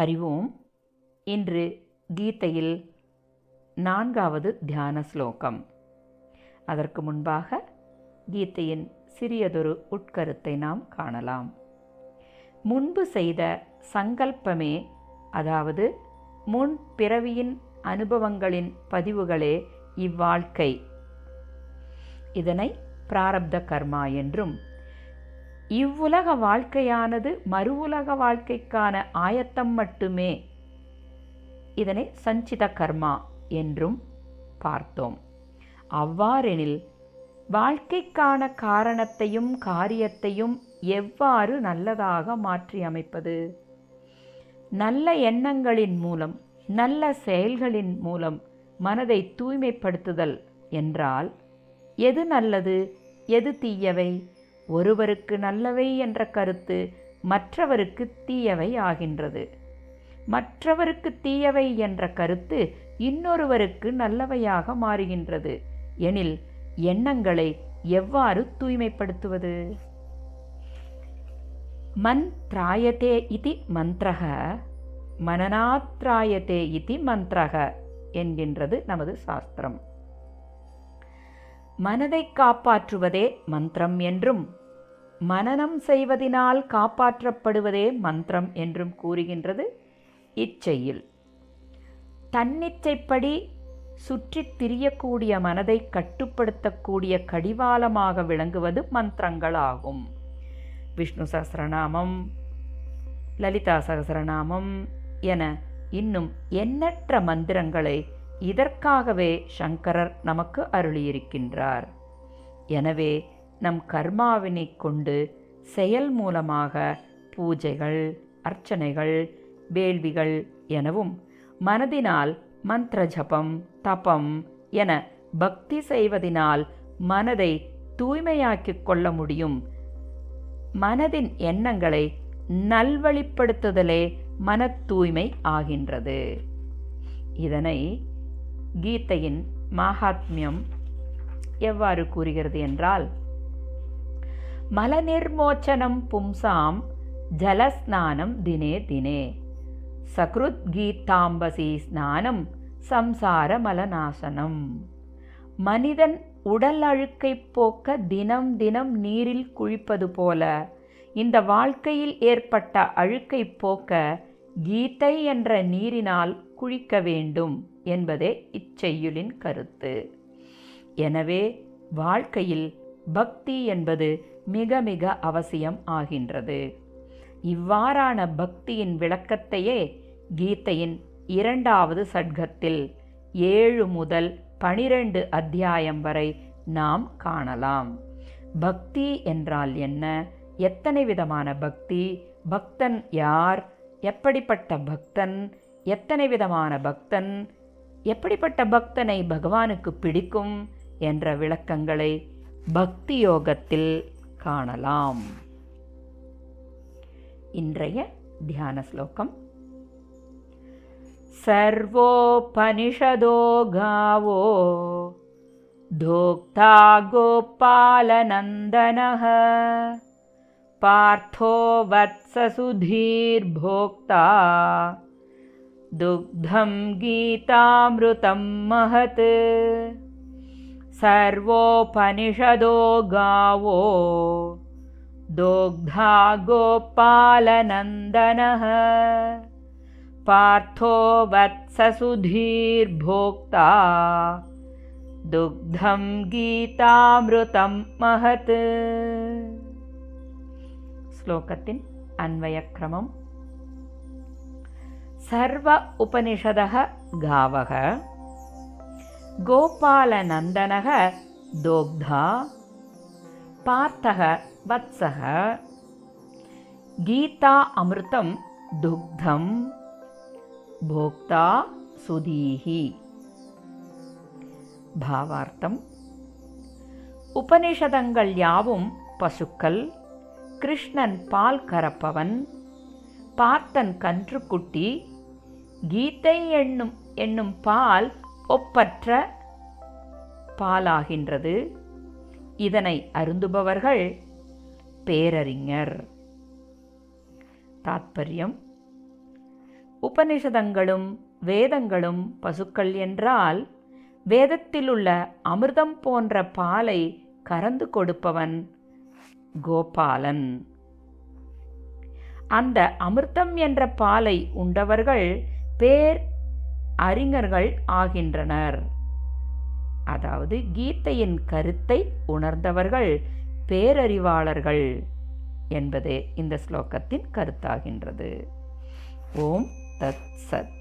ஹரி ஓம் இன்று கீதையில் நான்காவது தியான ஸ்லோகம். அதற்கு முன்பாக கீதையின் சிறியதொரு உட்கருத்தை நாம் காணலாம். முன்பு செய்த சங்கல்பமே அதாவது முன் பிறவியின் அனுபவங்களின் பதிவுகளே இவ்வாழ்க்கை. இதனை பிராரப்த கர்மா என்றும் இவ்வுலக வாழ்க்கையானது மறு உலக வாழ்க்கைக்கான ஆயத்தம் மட்டுமே. இதனை சஞ்சித கர்மா என்றும் பார்த்தோம். அவ்வாறெனில் வாழ்க்கைக்கான காரணத்தையும் காரியத்தையும் எவ்வாறு நல்லதாக மாற்றி அமைப்பது? நல்ல எண்ணங்களின் மூலம் நல்ல செயல்களின் மூலம் மனதை தூய்மைப்படுத்துதல் என்றால் எது நல்லது எது தீயவை? ஒருவருக்கு நல்லவை என்ற கருத்து மற்றவருக்கு தீயவை ஆகின்றது. மற்றவருக்கு தீயவை என்ற கருத்து இன்னொருவருக்கு நல்லவையாக மாறுகின்றது. எனில் எண்ணங்களை எவ்வாறு தூய்மைப்படுத்துவது? மந்த்ராயதே திராயத்தே இதி மந்திரக மனநாத்ராயத்தே இதி மந்திரக என்கின்றது நமது சாஸ்திரம். மனதை காப்பாற்றுவதே மந்திரம் என்றும் மனனம் செய்வதினால் காப்பாற்றப்படுவதே மந்திரம் என்றும் கூறுகின்றது இச்செய்யில் தன்னிச்சைப்படி சுற்றித் திரியக்கூடிய மனதை கட்டுப்படுத்தக்கூடிய கடிவாளமாக விளங்குவது மந்திரங்களாகும். விஷ்ணு சஹசிரநாமம் லலிதா சஹசிரநாமம் என இன்னும் எண்ணற்ற மந்திரங்களை இதற்காகவே சங்கரர் நமக்கு அருளியிருக்கின்றார். எனவே நம் கர்மாவினை கொண்டு செயல் மூலமாக பூஜைகள் அர்ச்சனைகள் வேள்விகள் எனவும் மனதினால் மந்திர ஜபம் தபம் என பக்தி செய்வதினால் மனதை தூய்மையாக்கிக் கொள்ள முடியும். மனதின் எண்ணங்களை நல்வழிப்படுத்துதலே மன தூய்மை ஆகின்றது. இதனை கீதையின் மாகாத்மியம் எவ்வாறு கூறுகிறது என்றால் மலநிர்மோச்சனம் பும்சாம் ஜலஸ்நானம் தினே தினே. சக்ருத் கீதாம்பசி ஸ்நானம் சம்சார மலநாசனம். மனிதன் உடல் அழுக்கை போக்க தினம் தினம் நீரில் குளிப்பது போல இந்த வாழ்க்கையில் ஏற்பட்ட அழுக்கை போக்க கீதை என்ற நீரினால் குளிக்க வேண்டும் என்பதே இச்செய்யுளின் கருத்து. எனவே வாழ்க்கையில் பக்தி என்பது மிக மிக அவசியம் ஆகின்றது. இவ்வாறான பக்தியின் விளக்கத்தையே கீதையின் இரண்டாவது சட்கத்தில் ஏழு முதல் பனிரெண்டு அத்தியாயம் வரை நாம் காணலாம். பக்தி என்றால் என்ன? எத்தனை விதமான பக்தி? பக்தன் யார்? எப்படிப்பட்ட பக்தன்? எத்தனை விதமான பக்தன்? எப்படிப்பட்ட பக்தனை பகவானுக்கு பிடிக்கும்? என்ற விளக்கங்களை பக்தி யோகத்தில் காணலாம் இன்றைய தியான ஸ்லோகம் सर्वोपनिषदो गावो धोक्ता गोपालनन्दनः पार्थो वत्ससुधीर्भोक्ता दुग्धं गीतामृतं महत् सर्वोपनिषदो गावो। दोग्धा गोपालनन्दनः। पार्थो वत्ससुधीर्भोक्ता। दुग्धं गीतामृतं महत्। श्लोकतिन् अन्वयक्रमम्। सर्व उपनिषदः गावः गोपालनन्दनः दोग्धा पार्थः वत्सः गीता अमृतं दुग्धं போக்தா சுதீஹி பாவார்த்தம் உபனிஷதங்கள் யாவும் பசுக்கள் கிருஷ்ணன் பால் கறப்பவன் பார்த்தன் கன்றுக்குட்டி கீதை என்னும் என்னும் பால் ஒப்பற்ற பாலாகின்றது. இதனை அருந்துபவர்கள் பேரறிஞர். தாத்பரியம். உபனிஷதங்களும் வேதங்களும் பசுக்கள் என்றால் வேதத்தில் உள்ள அமிர்தம் போன்ற பாலை கறந்து கொடுப்பவன் கோபாலன். அந்த அமிர்தம் என்ற பாலை உண்டவர்கள் பேர் அறிஞர்கள் ஆகின்றனர். அதாவது கீதையின் கருத்தை உணர்ந்தவர்கள் பேரறிவாளர்கள் என்பதே இந்த ஸ்லோகத்தின் கருத்தாகின்றது. ஓம் தத் சத்.